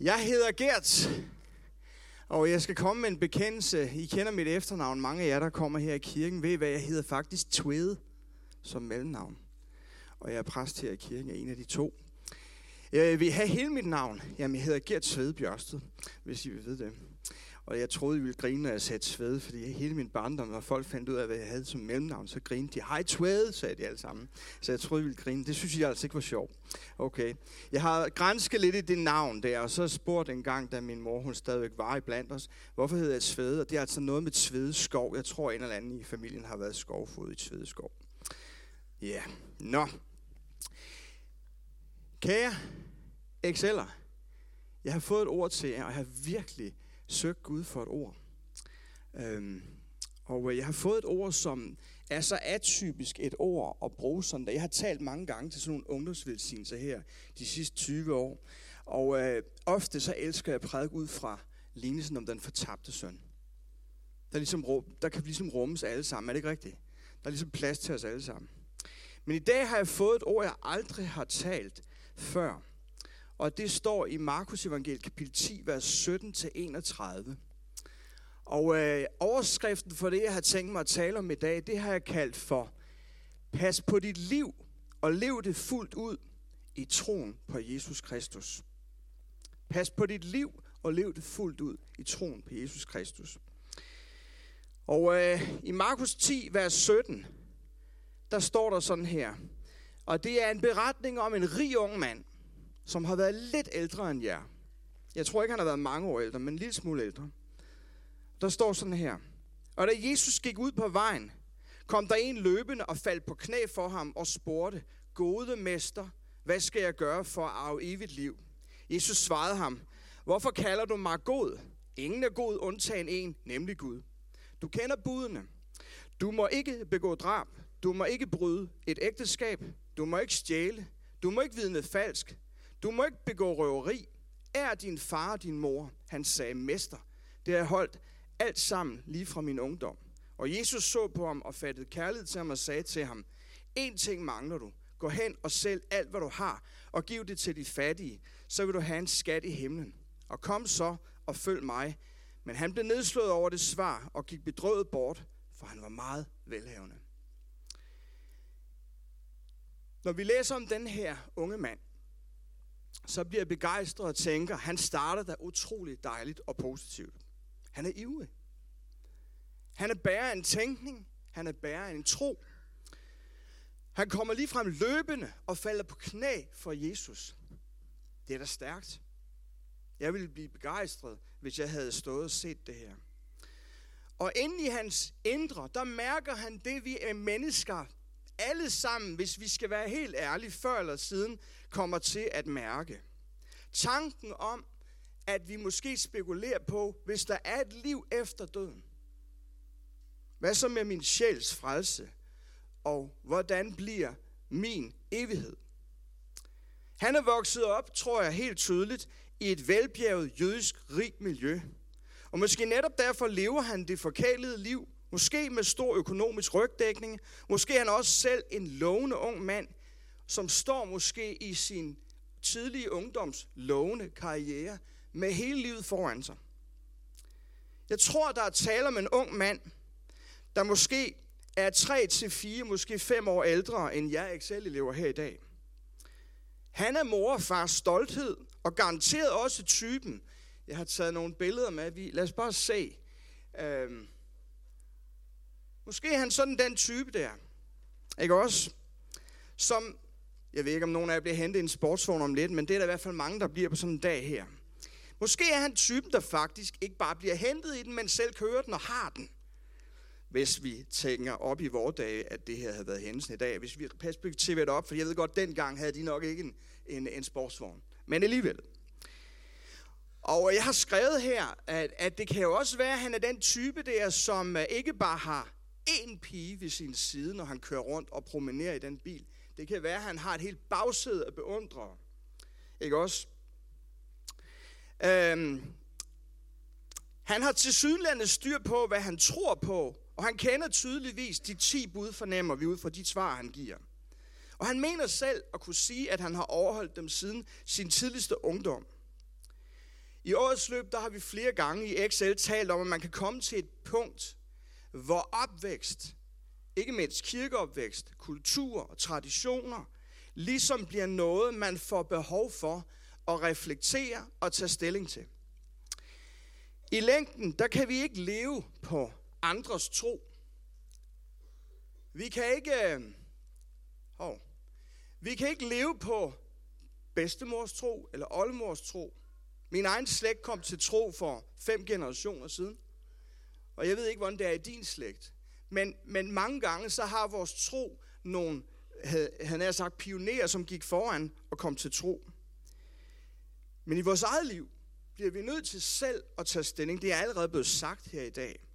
Jeg hedder Gert, og jeg skal komme med en bekendelse. I kender mit efternavn. Mange af jer, der kommer her i kirken, ved, hvad jeg hedder faktisk Tvede som mellemnavn. Og jeg er præst her i kirken af en af de to. Jeg vil have hele mit navn. Jamen, jeg hedder Gert Tvede Bjørsted, hvis I vil vide det. Og jeg troede, I ville grine, når jeg sagde Tved, fordi hele min barndom, når folk fandt ud af, hvad jeg havde som mellemnavn, så grinede de. Hej Tved, sagde de alle sammen. Så jeg troede, I ville grine. Det synes jeg altså ikke var sjovt. Okay. Jeg har grænsket lidt i det navn der, og så spurgte en gang, da min mor hun stadigvæk var i blandt os, hvorfor hedder jeg Tved? Og det er altså noget med Tvedeskov. Jeg tror, en eller anden i familien har været skovfod i Tvedeskov. Ja, yeah. nå. Kære Exceller, jeg har fået et ord til jer, og jeg har virkelig søgt Gud for et ord. Øhm, og øh, jeg har fået et ord, som er så atypisk et ord at bruge sådan. der. Jeg har talt mange gange til sådan nogle ungdomsvelsignelser her de sidste 20 år. Og øh, ofte så elsker jeg at prædike ud fra lignelsen om den fortabte søn. Der, ligesom, der kan ligesom rummes alle sammen, er det ikke rigtigt? Der er ligesom plads til os alle sammen. Men i dag har jeg fået et ord, jeg aldrig har talt før. Og det står i Markus evangeliet kapitel 10, vers 17-31. Og øh, overskriften for det, jeg har tænkt mig at tale om i dag, det har jeg kaldt for, pas på dit liv og lev det fuldt ud i troen på Jesus Kristus. Pas på dit liv og lev det fuldt ud i troen på Jesus Kristus. Og øh, i Markus 10, vers 17, der står der sådan her, og det er en beretning om en rig ung mand, som har været lidt ældre end jer. Jeg tror ikke, han har været mange år ældre, men en lille smule ældre. Der står sådan her. Og da Jesus gik ud på vejen, kom der en løbende og faldt på knæ for ham og spurgte, Gode mester, hvad skal jeg gøre for at arve evigt liv? Jesus svarede ham, Hvorfor kalder du mig god? Ingen er god, undtagen en, nemlig Gud. Du kender budene. Du må ikke begå drab. Du må ikke bryde et ægteskab. Du må ikke stjæle. Du må ikke vidne falsk. Du må ikke begå røveri. Er din far og din mor? Han sagde, mester. Det har jeg holdt alt sammen lige fra min ungdom. Og Jesus så på ham og fattede kærlighed til ham og sagde til ham, en ting mangler du. Gå hen og sælg alt, hvad du har, og giv det til de fattige. Så vil du have en skat i himlen. Og kom så og følg mig. Men han blev nedslået over det svar og gik bedrøvet bort, for han var meget velhavende. Når vi læser om den her unge mand, så bliver jeg begejstret og tænker, han starter da utroligt dejligt og positivt. Han er ivrig. Han er bærer en tænkning. Han er bærer en tro. Han kommer lige frem løbende og falder på knæ for Jesus. Det er da stærkt. Jeg ville blive begejstret, hvis jeg havde stået og set det her. Og inde i hans indre, der mærker han det, vi er mennesker alle sammen, hvis vi skal være helt ærlige, før eller siden, kommer til at mærke. Tanken om, at vi måske spekulerer på, hvis der er et liv efter døden. Hvad så med min sjæls frelse? Og hvordan bliver min evighed? Han er vokset op, tror jeg helt tydeligt, i et velbjerget jødisk rigt miljø. Og måske netop derfor lever han det forkælede liv, måske med stor økonomisk rygdækning, måske er han også selv en lovende ung mand, som står måske i sin tidlige ungdoms lovende karriere med hele livet foran sig. Jeg tror, der er tale om en ung mand, der måske er 3 til 4, måske 5 år ældre end jeg Excel-elever her i dag. Han er mor og fars stolthed, og garanteret også typen. Jeg har taget nogle billeder med. Vi, lad os bare se. Øhm, måske er han sådan den type der. Ikke også? Som jeg ved ikke, om nogen af jer bliver hentet i en sportsvogn om lidt, men det er der i hvert fald mange, der bliver på sådan en dag her. Måske er han typen, der faktisk ikke bare bliver hentet i den, men selv kører den og har den. Hvis vi tænker op i vores dage, at det her havde været hændelsen i dag. Hvis vi perspektiverer det op, for jeg ved godt, dengang havde de nok ikke en, en, en sportsvogn. Men alligevel. Og jeg har skrevet her, at, at det kan jo også være, at han er den type der, som øh, ikke bare har én pige ved sin side, når han kører rundt og promenerer i den bil, det kan være, at han har et helt bagsæde af beundrere. Ikke også? Øhm, han har til sydlandet styr på, hvad han tror på, og han kender tydeligvis de 10 bud, fornemmer vi ud fra de svar, han giver. Og han mener selv at kunne sige, at han har overholdt dem siden sin tidligste ungdom. I årets løb, der har vi flere gange i Excel talt om, at man kan komme til et punkt, hvor opvækst, ikke mindst kirkeopvækst, kultur og traditioner, ligesom bliver noget, man får behov for at reflektere og tage stilling til. I længden, der kan vi ikke leve på andres tro. Vi kan ikke, oh, vi kan ikke leve på bedstemors tro eller oldemors tro. Min egen slægt kom til tro for fem generationer siden. Og jeg ved ikke, hvordan det er i din slægt. Men, men mange gange så har vores tro nogle, han har sagt, pionerer, som gik foran og kom til tro. Men i vores eget liv bliver vi nødt til selv at tage stilling. Det er allerede blevet sagt her i dag.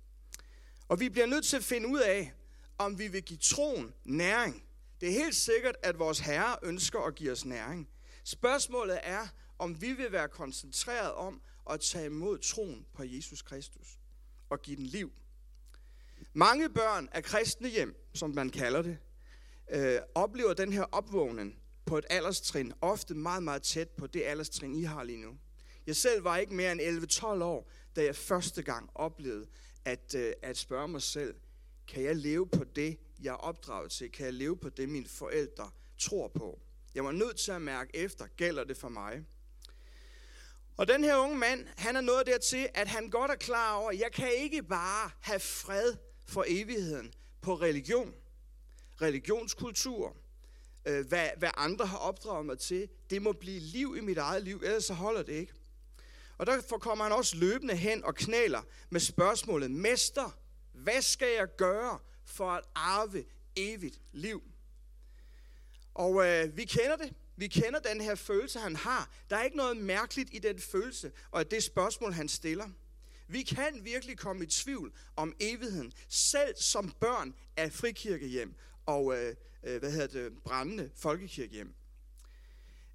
Og vi bliver nødt til at finde ud af, om vi vil give troen næring. Det er helt sikkert, at vores Herre ønsker at give os næring. Spørgsmålet er, om vi vil være koncentreret om at tage imod troen på Jesus Kristus og give den liv. Mange børn af kristne hjem, som man kalder det, øh, oplever den her opvågning på et alderstrin, ofte meget, meget tæt på det alderstrin, I har lige nu. Jeg selv var ikke mere end 11-12 år, da jeg første gang oplevede at, øh, at spørge mig selv, kan jeg leve på det, jeg er opdraget til? Kan jeg leve på det, mine forældre tror på? Jeg var nødt til at mærke efter, gælder det for mig? Og den her unge mand, han er nået dertil, at han godt er klar over, at jeg kan ikke bare have fred for evigheden på religion, religionskultur, øh, hvad, hvad andre har opdraget mig til. Det må blive liv i mit eget liv, ellers så holder det ikke. Og derfor kommer han også løbende hen og knæler med spørgsmålet, Mester, hvad skal jeg gøre for at arve evigt liv? Og øh, vi kender det. Vi kender den her følelse, han har. Der er ikke noget mærkeligt i den følelse, og det spørgsmål, han stiller. Vi kan virkelig komme i tvivl om evigheden, selv som børn af frikirkehjem og øh, øh hvad hedder det, brændende folkekirkehjem.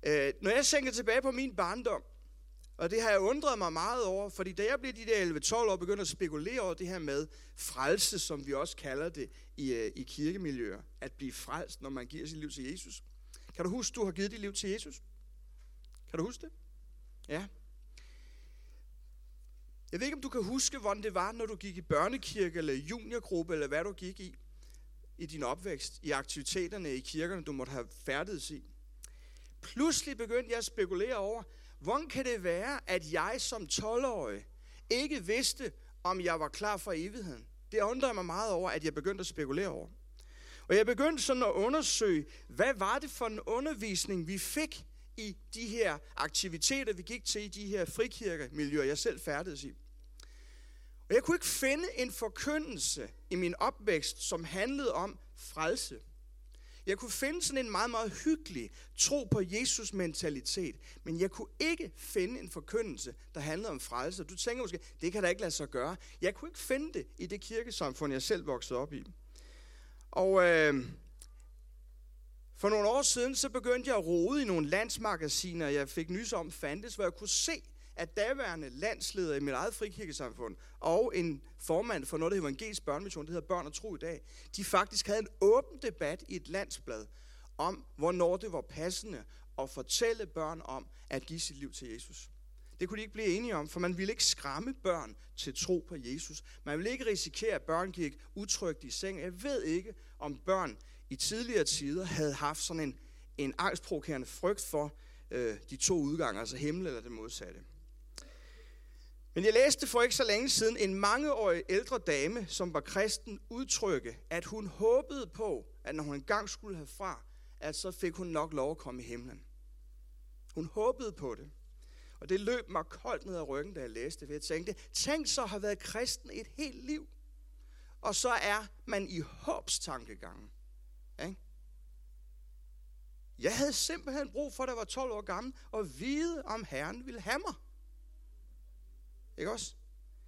Øh, når jeg tænker tilbage på min barndom, og det har jeg undret mig meget over, fordi da jeg blev de der 11-12 år, begyndte at spekulere over det her med frelse, som vi også kalder det i, øh, i kirkemiljøer. At blive frelst, når man giver sit liv til Jesus. Kan du huske, du har givet dit liv til Jesus? Kan du huske det? Ja. Jeg ved ikke, om du kan huske, hvordan det var, når du gik i børnekirke eller juniorgruppe, eller hvad du gik i, i din opvækst, i aktiviteterne i kirkerne, du måtte have færdigheds i. Pludselig begyndte jeg at spekulere over, hvordan kan det være, at jeg som 12-årig ikke vidste, om jeg var klar for evigheden? Det undrede mig meget over, at jeg begyndte at spekulere over. Og jeg begyndte sådan at undersøge, hvad var det for en undervisning, vi fik i de her aktiviteter, vi gik til i de her frikirkemiljøer, jeg selv færdedes i. Og jeg kunne ikke finde en forkyndelse i min opvækst, som handlede om frelse. Jeg kunne finde sådan en meget, meget hyggelig tro på Jesus mentalitet, men jeg kunne ikke finde en forkyndelse, der handlede om frelse. Du tænker måske, det kan da ikke lade sig gøre. Jeg kunne ikke finde det i det kirkesamfund, jeg selv voksede op i. Og øh, for nogle år siden, så begyndte jeg at rode i nogle landsmagasiner, jeg fik nys om fandtes, hvor jeg kunne se, at daværende landsleder i mit eget frikirkesamfund og en formand for noget, der hedder Evangelisk Børnemission, det hedder Børn og Tro i dag, de faktisk havde en åben debat i et landsblad om, hvornår det var passende at fortælle børn om at give sit liv til Jesus. Det kunne de ikke blive enige om, for man ville ikke skræmme børn til tro på Jesus. Man ville ikke risikere, at børn gik utrygt i seng. Jeg ved ikke, om børn i tidligere tider havde haft sådan en, en angstprovokerende frygt for øh, de to udgange, altså himmel eller det modsatte. Men jeg læste for ikke så længe siden en mangeårig ældre dame, som var kristen, udtrykke, at hun håbede på, at når hun engang skulle herfra, at så fik hun nok lov at komme i himlen. Hun håbede på det. Og det løb mig koldt ned ad ryggen, da jeg læste det, for jeg tænkte, tænk så at have været kristen et helt liv. Og så er man i håbstankegangen. Ikke? Jeg havde simpelthen brug for, da jeg var 12 år gammel, at vide, om Herren ville have mig. Ikke også?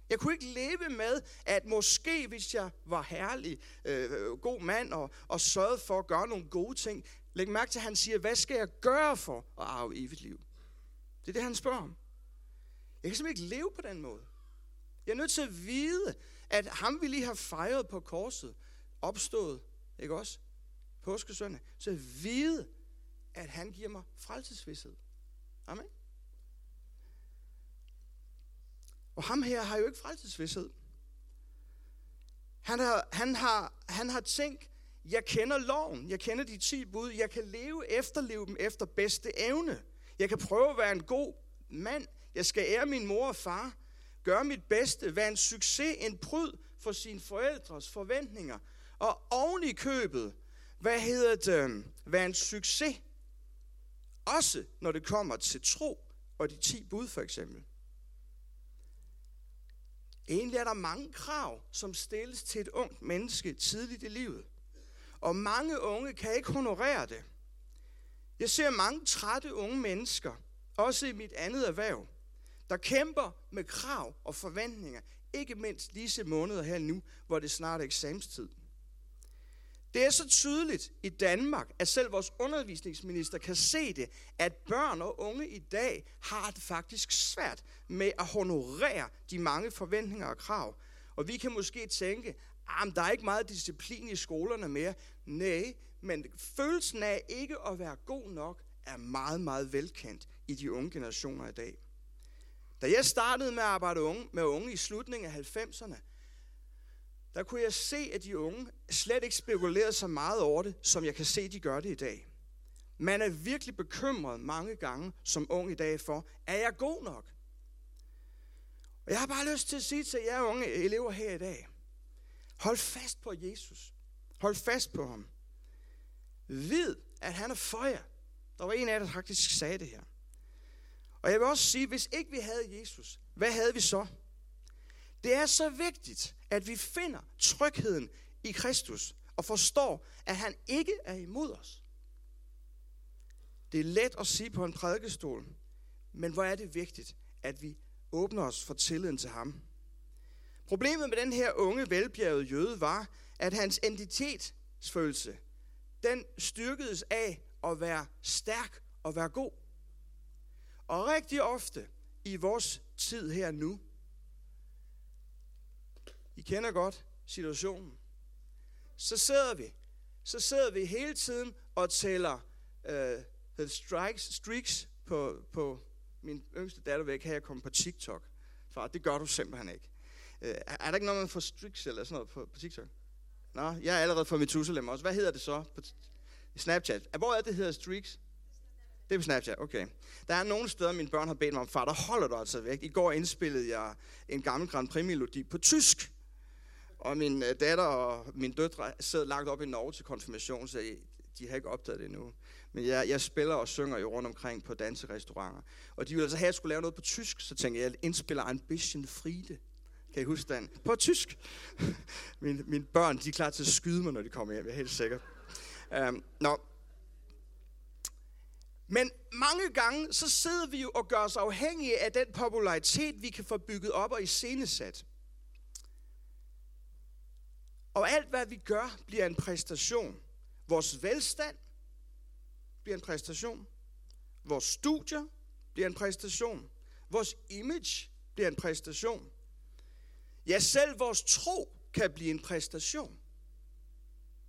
Jeg kunne ikke leve med, at måske hvis jeg var herlig, øh, god mand og, og sørgede for at gøre nogle gode ting, læg mærke til, at han siger, hvad skal jeg gøre for at arve evigt liv? Det er det, han spørger om. Jeg kan simpelthen ikke leve på den måde. Jeg er nødt til at vide, at ham vi lige har fejret på korset, opstået, ikke også? Påskesøndag. Så at vide, at han giver mig frelsesvidshed. Amen. Og ham her har jo ikke frelsesvidshed. Han har, han, har, han har tænkt, jeg kender loven, jeg kender de 10 bud, jeg kan leve, efterleve dem efter bedste evne. Jeg kan prøve at være en god mand, jeg skal ære min mor og far, gøre mit bedste, være en succes, en pryd for sine forældres forventninger. Og oven i købet, hvad hedder det, være en succes, også når det kommer til tro og de 10 bud for eksempel. Egentlig er der mange krav, som stilles til et ungt menneske tidligt i livet. Og mange unge kan ikke honorere det. Jeg ser mange trætte unge mennesker, også i mit andet erhverv, der kæmper med krav og forventninger, ikke mindst disse måneder her nu, hvor det snart er eksamenstid. Det er så tydeligt i Danmark, at selv vores undervisningsminister kan se det, at børn og unge i dag har det faktisk svært med at honorere de mange forventninger og krav. Og vi kan måske tænke, ah, at der er ikke meget disciplin i skolerne mere. Nej, men følelsen af ikke at være god nok er meget, meget velkendt i de unge generationer i dag. Da jeg startede med at arbejde unge, med unge i slutningen af 90'erne, der kunne jeg se, at de unge slet ikke spekulerede så meget over det, som jeg kan se, de gør det i dag. Man er virkelig bekymret mange gange som ung i dag for, er jeg god nok? Og jeg har bare lyst til at sige til jer unge elever her i dag, hold fast på Jesus. Hold fast på ham. Vid, at han er for jer. Der var en af jer, der faktisk sagde det her. Og jeg vil også sige, hvis ikke vi havde Jesus, hvad havde vi så? Det er så vigtigt, at vi finder trygheden i Kristus og forstår, at han ikke er imod os. Det er let at sige på en prædikestol, men hvor er det vigtigt, at vi åbner os for tilliden til ham. Problemet med den her unge, velbjergede jøde var, at hans identitetsfølelse, den styrkedes af at være stærk og være god. Og rigtig ofte i vores tid her nu, i kender godt situationen. Så sidder vi, så sidder vi hele tiden og tæller uh, strikes, streaks på, på min yngste datter væk, her jeg komme på TikTok. Far, det gør du simpelthen ikke. Øh, er der ikke noget, man får streaks eller sådan noget på, på TikTok? Nå, jeg er allerede fra Methuselam også. Hvad hedder det så på Snapchat? Hvor er det, hedder streaks? Det er på Snapchat, okay. Der er nogle steder, mine børn har bedt mig om, far, der holder du altså væk. I går indspillede jeg en gammel Grand Prix-melodi på tysk. Og min øh, datter og min døtre sad lagt op i Norge til konfirmation, så de har ikke opdaget det endnu. Men jeg, jeg spiller og synger jo rundt omkring på danserestauranter. Og de ville altså have, at jeg skulle lave noget på tysk, så tænkte jeg, jeg indspiller en bisschen Friede. Kan I huske den? På tysk. mine, mine børn, de er klar til at skyde mig, når de kommer hjem, jeg er helt sikker. Um, nå. Men mange gange, så sidder vi jo og gør os afhængige af den popularitet, vi kan få bygget op og iscenesat. Og alt, hvad vi gør, bliver en præstation. Vores velstand bliver en præstation. Vores studier bliver en præstation. Vores image bliver en præstation. Ja, selv vores tro kan blive en præstation.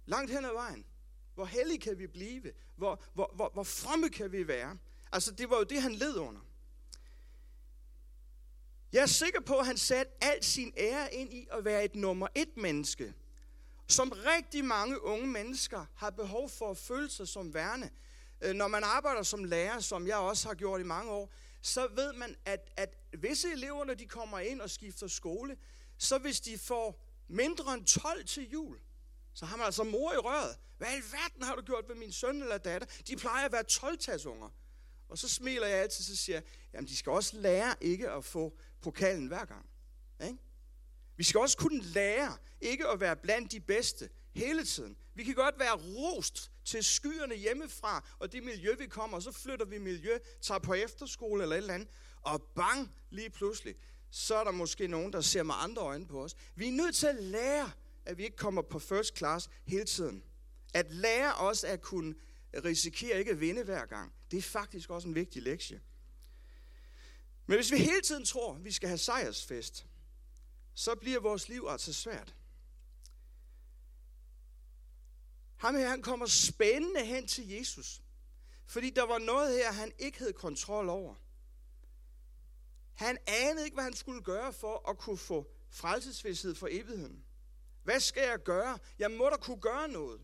Langt hen ad vejen. Hvor hellige kan vi blive? Hvor, hvor, hvor, hvor fremme kan vi være? Altså, det var jo det, han led under. Jeg er sikker på, at han satte al sin ære ind i at være et nummer et menneske – som rigtig mange unge mennesker har behov for at føle sig som værne. Øh, når man arbejder som lærer, som jeg også har gjort i mange år, så ved man, at, at visse eleverne de kommer ind og skifter skole, så hvis de får mindre end 12 til jul, så har man altså mor i røret. Hvad i alverden har du gjort ved min søn eller datter? De plejer at være 12 Og så smiler jeg altid, så siger jeg, jamen de skal også lære ikke at få pokalen hver gang. Ikke? Vi skal også kunne lære ikke at være blandt de bedste hele tiden. Vi kan godt være rost til skyerne hjemmefra, og det miljø, vi kommer, og så flytter vi miljø, tager på efterskole eller et eller andet, og bang, lige pludselig, så er der måske nogen, der ser med andre øjne på os. Vi er nødt til at lære, at vi ikke kommer på first class hele tiden. At lære os at kunne risikere ikke at vinde hver gang, det er faktisk også en vigtig lektie. Men hvis vi hele tiden tror, at vi skal have sejrsfest, så bliver vores liv altså svært. Ham her, han kommer spændende hen til Jesus. Fordi der var noget her, han ikke havde kontrol over. Han anede ikke, hvad han skulle gøre for at kunne få frelsesvidshed for evigheden. Hvad skal jeg gøre? Jeg må da kunne gøre noget.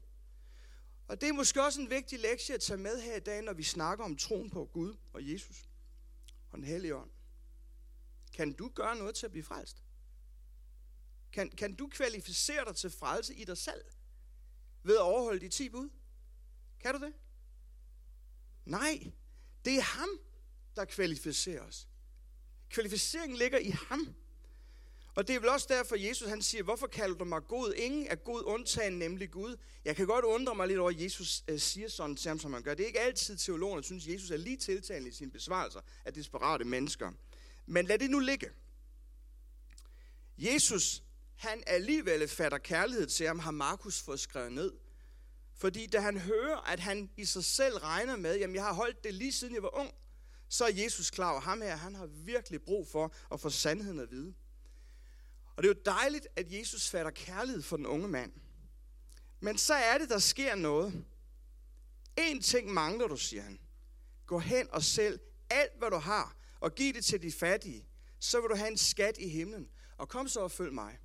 Og det er måske også en vigtig lektie at tage med her i dag, når vi snakker om troen på Gud og Jesus og den hellige ånd. Kan du gøre noget til at blive frelst? Kan, kan du kvalificere dig til frelse i dig selv ved at overholde de 10 bud? Kan du det? Nej, det er ham, der kvalificerer os. Kvalificeringen ligger i ham. Og det er vel også derfor, Jesus han siger, hvorfor kalder du mig god? Ingen er god undtagen, nemlig Gud. Jeg kan godt undre mig lidt over, at Jesus øh, siger sådan til ham, som han gør. Det er ikke altid teologerne synes, at Jesus er lige tiltalende i sine besvarelser af desperate mennesker. Men lad det nu ligge. Jesus, han alligevel fatter kærlighed til ham, har Markus fået skrevet ned. Fordi da han hører, at han i sig selv regner med, jamen jeg har holdt det lige siden jeg var ung, så er Jesus klar og ham her, han har virkelig brug for at få sandheden at vide. Og det er jo dejligt, at Jesus fatter kærlighed for den unge mand. Men så er det, der sker noget. En ting mangler du, siger han. Gå hen og sælg alt, hvad du har, og giv det til de fattige. Så vil du have en skat i himlen. Og kom så og følg mig.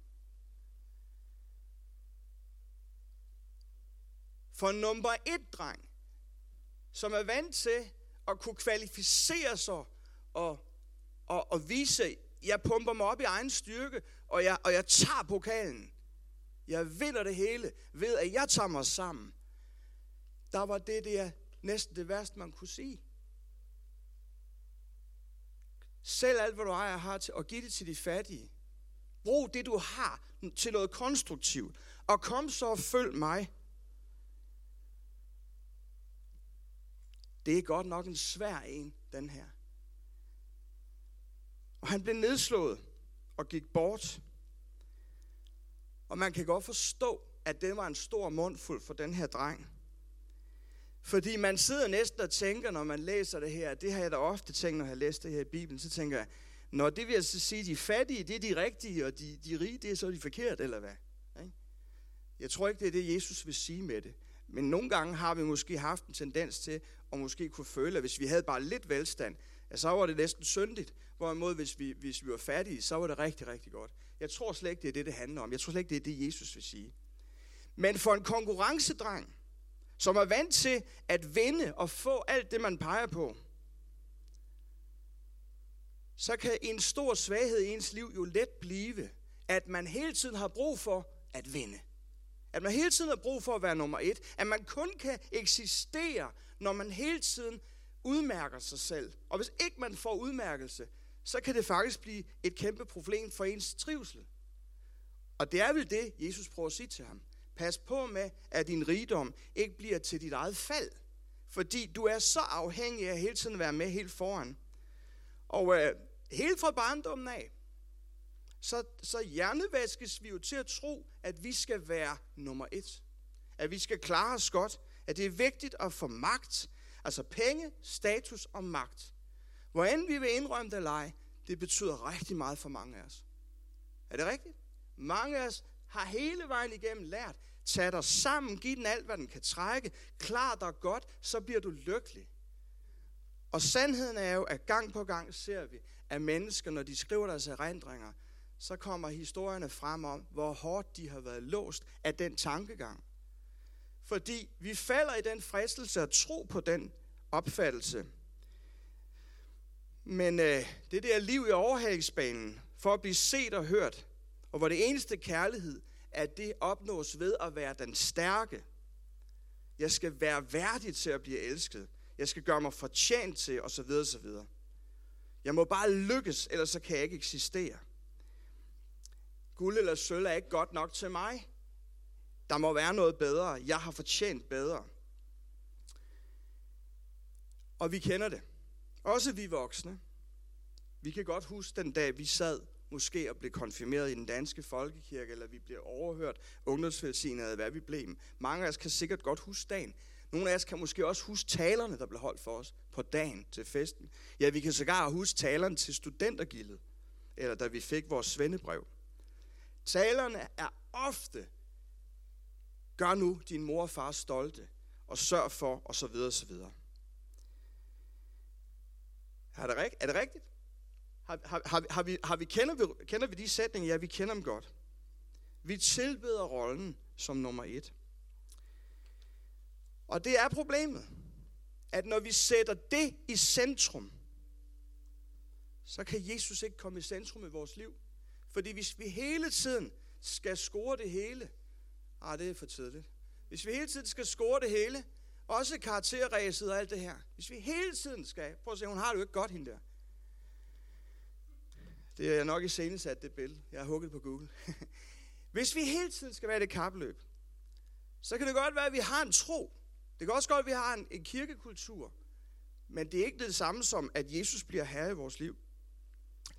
For nummer et dreng, som er vant til at kunne kvalificere sig og, og, og vise, jeg pumper mig op i egen styrke, og jeg, og jeg tager pokalen. Jeg vinder det hele ved, at jeg tager mig sammen. Der var det der næsten det værste, man kunne sige. Selv alt, hvad du ejer, har til, og giv det til de fattige. Brug det, du har, til noget konstruktivt. Og kom så og følg mig. Det er godt nok en svær en, den her. Og han blev nedslået og gik bort. Og man kan godt forstå, at det var en stor mundfuld for den her dreng. Fordi man sidder næsten og tænker, når man læser det her, det har jeg da ofte tænkt, når jeg har læst det her i Bibelen, så tænker jeg, når det vil altså sige, at de fattige, det er de rigtige, og de, de rige, det er så de forkerte, eller hvad? Jeg tror ikke, det er det, Jesus vil sige med det. Men nogle gange har vi måske haft en tendens til og måske kunne føle, at hvis vi havde bare lidt velstand, ja, så var det næsten syndigt. Hvorimod, hvis vi, hvis vi var fattige, så var det rigtig, rigtig godt. Jeg tror slet ikke, det er det, det handler om. Jeg tror slet ikke, det er det, Jesus vil sige. Men for en konkurrencedreng, som er vant til at vinde og få alt det, man peger på, så kan en stor svaghed i ens liv jo let blive, at man hele tiden har brug for at vinde. At man hele tiden har brug for at være nummer et. At man kun kan eksistere, når man hele tiden udmærker sig selv. Og hvis ikke man får udmærkelse, så kan det faktisk blive et kæmpe problem for ens trivsel. Og det er vel det, Jesus prøver at sige til ham. Pas på med, at din rigdom ikke bliver til dit eget fald. Fordi du er så afhængig af hele tiden at være med helt foran. Og øh, helt fra barndommen af, så, så hjernevaskes vi jo til at tro, at vi skal være nummer et. At vi skal klare os godt. At det er vigtigt at få magt. Altså penge, status og magt. Hvor end vi vil indrømme det eller ej, det betyder rigtig meget for mange af os. Er det rigtigt? Mange af os har hele vejen igennem lært, tag dig sammen, giv den alt, hvad den kan trække, klar dig godt, så bliver du lykkelig. Og sandheden er jo, at gang på gang ser vi, at mennesker, når de skriver deres erindringer, så kommer historierne frem om, hvor hårdt de har været låst af den tankegang. Fordi vi falder i den fristelse at tro på den opfattelse. Men øh, det der liv i overhalingsbanen, for at blive set og hørt, og hvor det eneste kærlighed, at det opnås ved at være den stærke. Jeg skal være værdig til at blive elsket. Jeg skal gøre mig fortjent til, osv. osv. Jeg må bare lykkes, ellers så kan jeg ikke eksistere. Guld eller sølv er ikke godt nok til mig. Der må være noget bedre. Jeg har fortjent bedre. Og vi kender det. Også vi voksne. Vi kan godt huske den dag, vi sad måske og blev konfirmeret i den danske folkekirke, eller vi blev overhørt ungdomsvelsignet, eller hvad vi blev. Mange af os kan sikkert godt huske dagen. Nogle af os kan måske også huske talerne, der blev holdt for os på dagen til festen. Ja, vi kan sågar huske talerne til studentergildet, eller da vi fik vores svendebrev. Talerne er ofte, gør nu din mor og far stolte, og sørg for, og så videre, og så videre. Er det, rigtigt? er det rigtigt? Har, har, har, har, vi, har vi, kender, vi, kender vi de sætninger? Ja, vi kender dem godt. Vi tilbeder rollen som nummer et. Og det er problemet, at når vi sætter det i centrum, så kan Jesus ikke komme i centrum i vores liv. Fordi hvis vi hele tiden skal score det hele, ah, det er for tidligt. Hvis vi hele tiden skal score det hele, også karakterræset og alt det her. Hvis vi hele tiden skal, prøv at se, hun har det jo ikke godt, hende der. Det er nok i senesat, det billede. Jeg har hugget på Google. Hvis vi hele tiden skal være det kapløb, så kan det godt være, at vi har en tro. Det kan også godt være, at vi har en, en kirkekultur. Men det er ikke det samme som, at Jesus bliver herre i vores liv.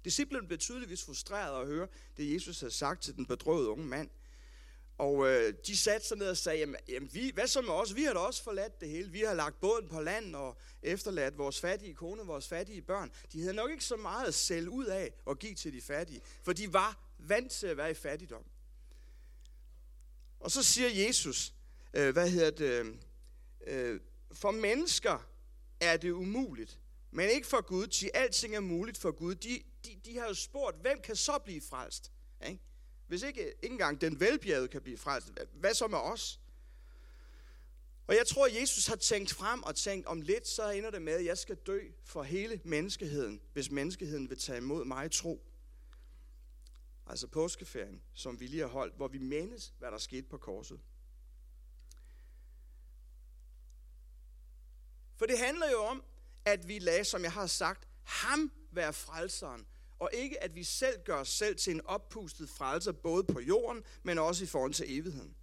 Disciplen blev tydeligvis frustreret at høre det, Jesus havde sagt til den bedrøvede unge mand. Og øh, de satte sig ned og sagde, jamen, jamen vi, hvad så med os? Vi har da også forladt det hele. Vi har lagt båden på land og efterladt vores fattige kone, vores fattige børn. De havde nok ikke så meget at sælge ud af og give til de fattige, for de var vant til at være i fattigdom. Og så siger Jesus, øh, hvad hedder det, øh, for mennesker er det umuligt, men ikke for Gud, til alting er muligt for Gud. De, de, de har jo spurgt, hvem kan så blive frelst? Ikke? Hvis ikke, ikke engang den velbjergede kan blive frelst, hvad så med os? Og jeg tror, at Jesus har tænkt frem og tænkt, om lidt så ender det med, at jeg skal dø for hele menneskeheden, hvis menneskeheden vil tage imod mig i tro. Altså påskeferien, som vi lige har holdt, hvor vi mindes, hvad der skete på korset. For det handler jo om, at vi lagde, som jeg har sagt, ham være frelseren, og ikke at vi selv gør os selv til en oppustet frelser, både på jorden, men også i forhold til evigheden.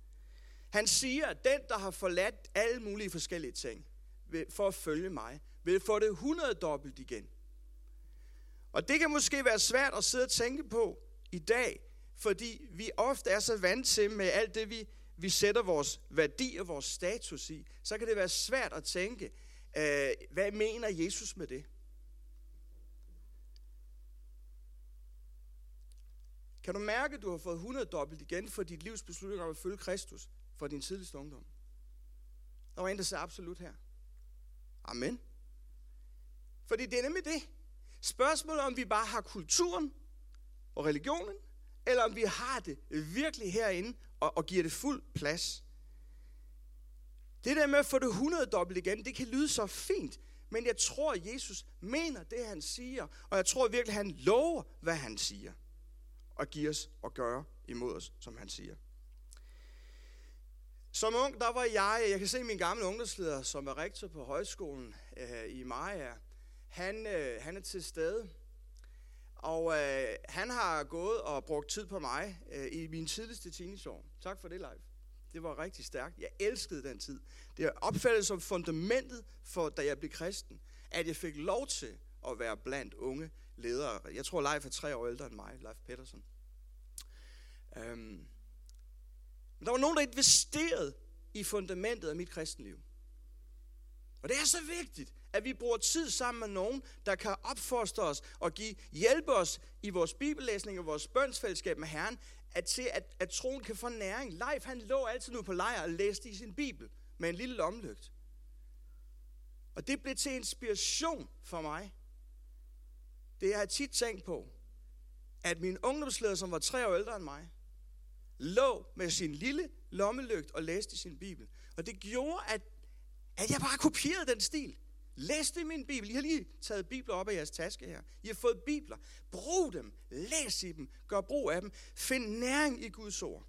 Han siger, at den, der har forladt alle mulige forskellige ting for at følge mig, vil få det 100 dobbelt igen. Og det kan måske være svært at sidde og tænke på i dag, fordi vi ofte er så vant til med alt det, vi, vi sætter vores værdi og vores status i, så kan det være svært at tænke, øh, hvad mener Jesus med det? Kan du mærke, at du har fået 100 dobbelt igen for dit livs beslutning om at følge Kristus for din tidligste ungdom? Der var en, der sagde absolut her. Amen. Fordi det er nemlig det. Spørgsmålet om vi bare har kulturen og religionen, eller om vi har det virkelig herinde og, og giver det fuld plads. Det der med at få det 100 dobbelt igen, det kan lyde så fint, men jeg tror, at Jesus mener det, han siger, og jeg tror virkelig, han lover, hvad han siger og give os og gøre imod os, som han siger. Som ung, der var jeg, jeg kan se min gamle ungdomsleder, som er rektor på højskolen øh, i Maja, han, øh, han er til stede. Og øh, han har gået og brugt tid på mig øh, i min tidligste teenageår. Tak for det, live. Det var rigtig stærkt. Jeg elskede den tid. Det er opfattet som fundamentet for, da jeg blev kristen, at jeg fik lov til at være blandt unge ledere. Jeg tror, Leif er tre år ældre end mig, Leif Pedersen. Øhm. Men der var nogen, der investerede i fundamentet af mit kristenliv. Og det er så vigtigt, at vi bruger tid sammen med nogen, der kan opfostre os og give, hjælpe os i vores bibellæsning og vores bønsfællesskab med Herren, at til at, at troen kan få næring. Leif, han lå altid nu på lejr og læste i sin bibel med en lille lomlygt. Og det blev til inspiration for mig. Det jeg har tit tænkt på, at min ungdomsleder, som var tre år ældre end mig, lå med sin lille lommelygt og læste i sin bibel. Og det gjorde, at, at jeg bare kopierede den stil. Læste min bibel. I har lige taget bibler op af jeres taske her. I har fået bibler. Brug dem. Læs i dem. Gør brug af dem. Find næring i Guds ord.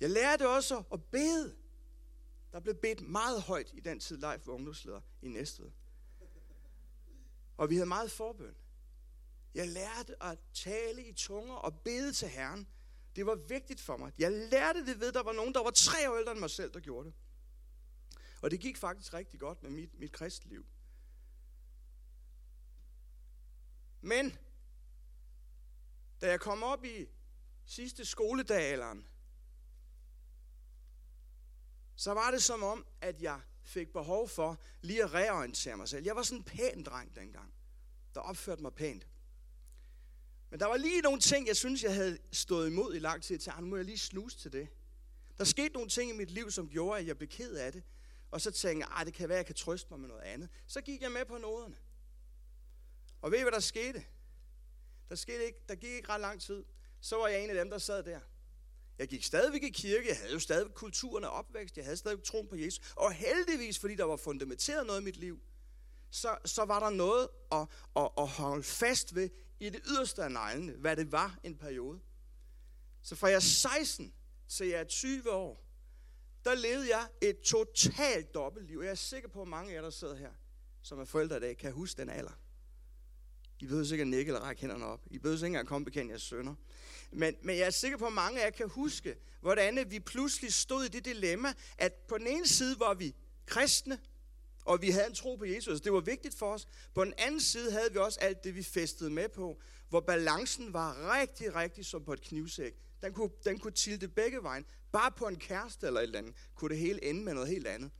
Jeg lærte også at bede. Der blev bedt meget højt i den tid, Leif var ungdomsleder i Næstved. Og vi havde meget forbøn. Jeg lærte at tale i tunger og bede til Herren. Det var vigtigt for mig. Jeg lærte det ved, at der var nogen, der var tre år ældre end mig selv, der gjorde det. Og det gik faktisk rigtig godt med mit, mit kristliv. Men, da jeg kom op i sidste skoledagalderen, så var det som om, at jeg fik behov for lige at reorientere mig selv. Jeg var sådan en pæn dreng dengang, der opførte mig pænt. Men der var lige nogle ting, jeg synes, jeg havde stået imod i lang tid til. Ah, nu må jeg lige snuse til det. Der skete nogle ting i mit liv, som gjorde, at jeg blev ked af det. Og så tænkte jeg, ah, det kan være, at jeg kan trøste mig med noget andet. Så gik jeg med på noderne. Og ved I, hvad der skete? Der, skete ikke, der gik ikke ret lang tid. Så var jeg en af dem, der sad der. Jeg gik stadigvæk i kirke, jeg havde jo stadig kulturen og opvækst, jeg havde stadig troen på Jesus. Og heldigvis, fordi der var fundamenteret noget i mit liv, så, så var der noget at, at, at holde fast ved i det yderste af neglene, hvad det var en periode. Så fra jeg er 16 til jeg er 20 år, der levede jeg et totalt dobbeltliv. Jeg er sikker på, at mange af jer, der sidder her, som er forældre i dag, kan huske den alder. I behøver sikkert nikke eller række hænderne op. I behøver ikke engang komme bekendt jeres sønner. Men, men jeg er sikker på, at mange af jer kan huske, hvordan vi pludselig stod i det dilemma, at på den ene side var vi kristne, og vi havde en tro på Jesus. Det var vigtigt for os. På den anden side havde vi også alt det, vi festede med på, hvor balancen var rigtig, rigtig som på et knivsæk. Den kunne, den kunne tilte begge vejen. Bare på en kæreste eller et eller andet, kunne det hele ende med noget helt andet.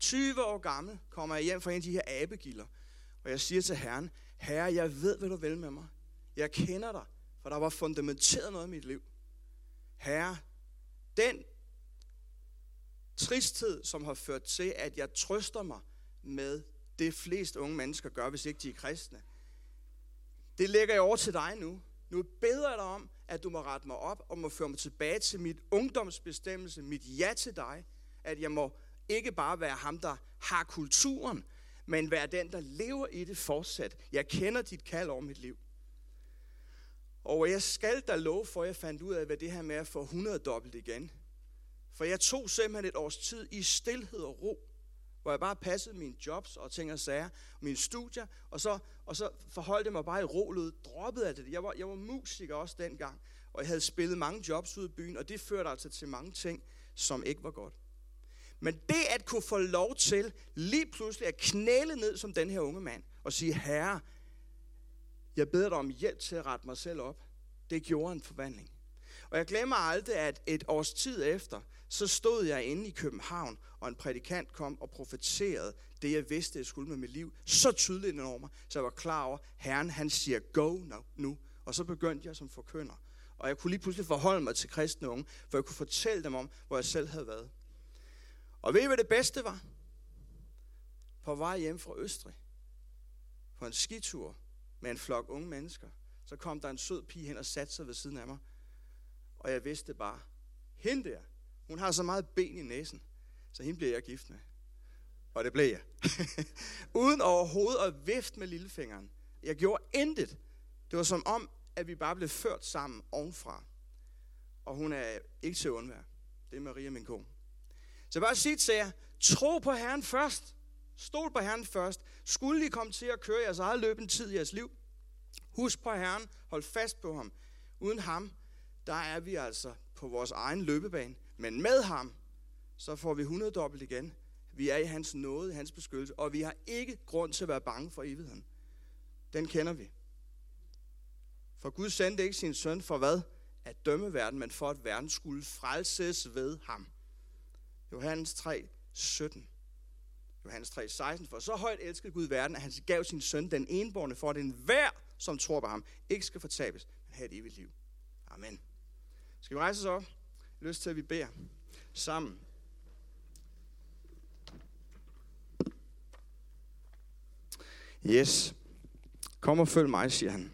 20 år gammel kommer jeg hjem fra en af de her abegilder, og jeg siger til Herren, Herre, jeg ved, hvad du vil med mig. Jeg kender dig, for der var fundamenteret noget i mit liv. Herre, den tristhed, som har ført til, at jeg trøster mig med det flest unge mennesker gør, hvis ikke de er kristne. Det lægger jeg over til dig nu. Nu beder jeg dig om, at du må rette mig op og må føre mig tilbage til mit ungdomsbestemmelse, mit ja til dig. At jeg må ikke bare være ham, der har kulturen, men være den, der lever i det fortsat. Jeg kender dit kald over mit liv. Og jeg skal da love for, at jeg fandt ud af, hvad det her med at få 100 dobbelt igen. For jeg tog simpelthen et års tid i stillhed og ro, hvor jeg bare passede mine jobs og ting og sager, mine studier, og så, og så forholdt jeg mig bare i rolet, droppede af det. Jeg var, jeg var musiker også dengang, og jeg havde spillet mange jobs ud i byen, og det førte altså til mange ting, som ikke var godt. Men det at kunne få lov til lige pludselig at knæle ned som den her unge mand, og sige, herre, jeg beder dig om hjælp til at rette mig selv op, det gjorde en forvandling. Og jeg glemmer aldrig, at et års tid efter, så stod jeg inde i København, og en prædikant kom og profeterede det, jeg vidste, jeg skulle med mit liv, så tydeligt ind over mig, så jeg var klar over, Herren han siger, go nu. Og så begyndte jeg som forkynder. Og jeg kunne lige pludselig forholde mig til kristne unge, for jeg kunne fortælle dem om, hvor jeg selv havde været. Og ved I, hvad det bedste var? På vej hjem fra Østrig, på en skitur med en flok unge mennesker, så kom der en sød pige hen og satte sig ved siden af mig. Og jeg vidste bare, hende der, hun har så meget ben i næsen, så hende bliver jeg gift med. Og det blev jeg. Uden overhovedet at vifte med lillefingeren. Jeg gjorde intet. Det var som om, at vi bare blev ført sammen ovenfra. Og hun er ikke til undvær. Det er Maria, min kone. Så jeg bare sige til jer, tro på Herren først. Stol på Herren først. Skulle I komme til at køre jeres eget løb en tid i jeres liv, husk på Herren. Hold fast på ham. Uden ham, der er vi altså på vores egen løbebane. Men med ham, så får vi 100 dobbelt igen. Vi er i hans nåde, i hans beskyttelse, og vi har ikke grund til at være bange for evigheden. Den kender vi. For Gud sendte ikke sin søn for hvad? At dømme verden, men for at verden skulle frelses ved ham. Johannes 3, 17. Johannes 3, 16. For så højt elskede Gud verden, at han gav sin søn den enborne, for at enhver, som tror på ham, ikke skal fortabes, men have et evigt liv. Amen. Skal vi rejse os op? Lyst til, at vi beder sammen. Yes. Kom og følg mig, siger han.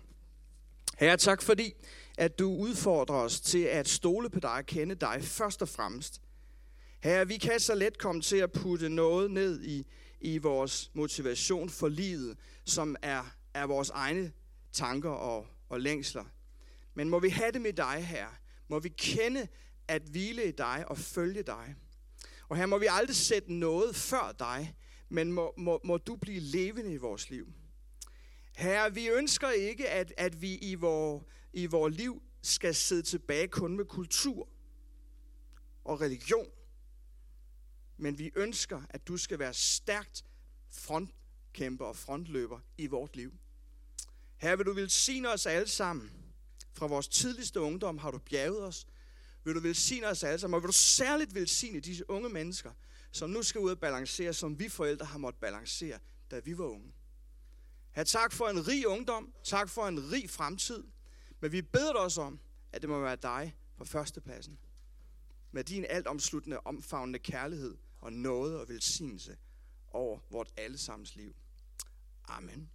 Herre, tak fordi, at du udfordrer os til at stole på dig og kende dig først og fremmest. Herre, vi kan så let komme til at putte noget ned i, i vores motivation for livet, som er, er vores egne tanker og, og længsler. Men må vi have det med dig, her. Må vi kende at hvile i dig og følge dig. Og her må vi aldrig sætte noget før dig, men må, må, må du blive levende i vores liv. Herre, vi ønsker ikke, at, at vi i vores, i vores liv skal sidde tilbage kun med kultur og religion. Men vi ønsker, at du skal være stærkt frontkæmper og frontløber i vort liv. Her vil du velsigne os alle sammen. Fra vores tidligste ungdom har du bjerget os. Vil du velsigne os alle sammen, og vil du særligt velsigne disse unge mennesker, som nu skal ud og balancere, som vi forældre har måttet balancere, da vi var unge. Her tak for en rig ungdom, tak for en rig fremtid, men vi beder dig også om, at det må være dig på førstepladsen. Med din altomsluttende, omfavnende kærlighed og nåde og velsignelse over vort allesammens liv. Amen.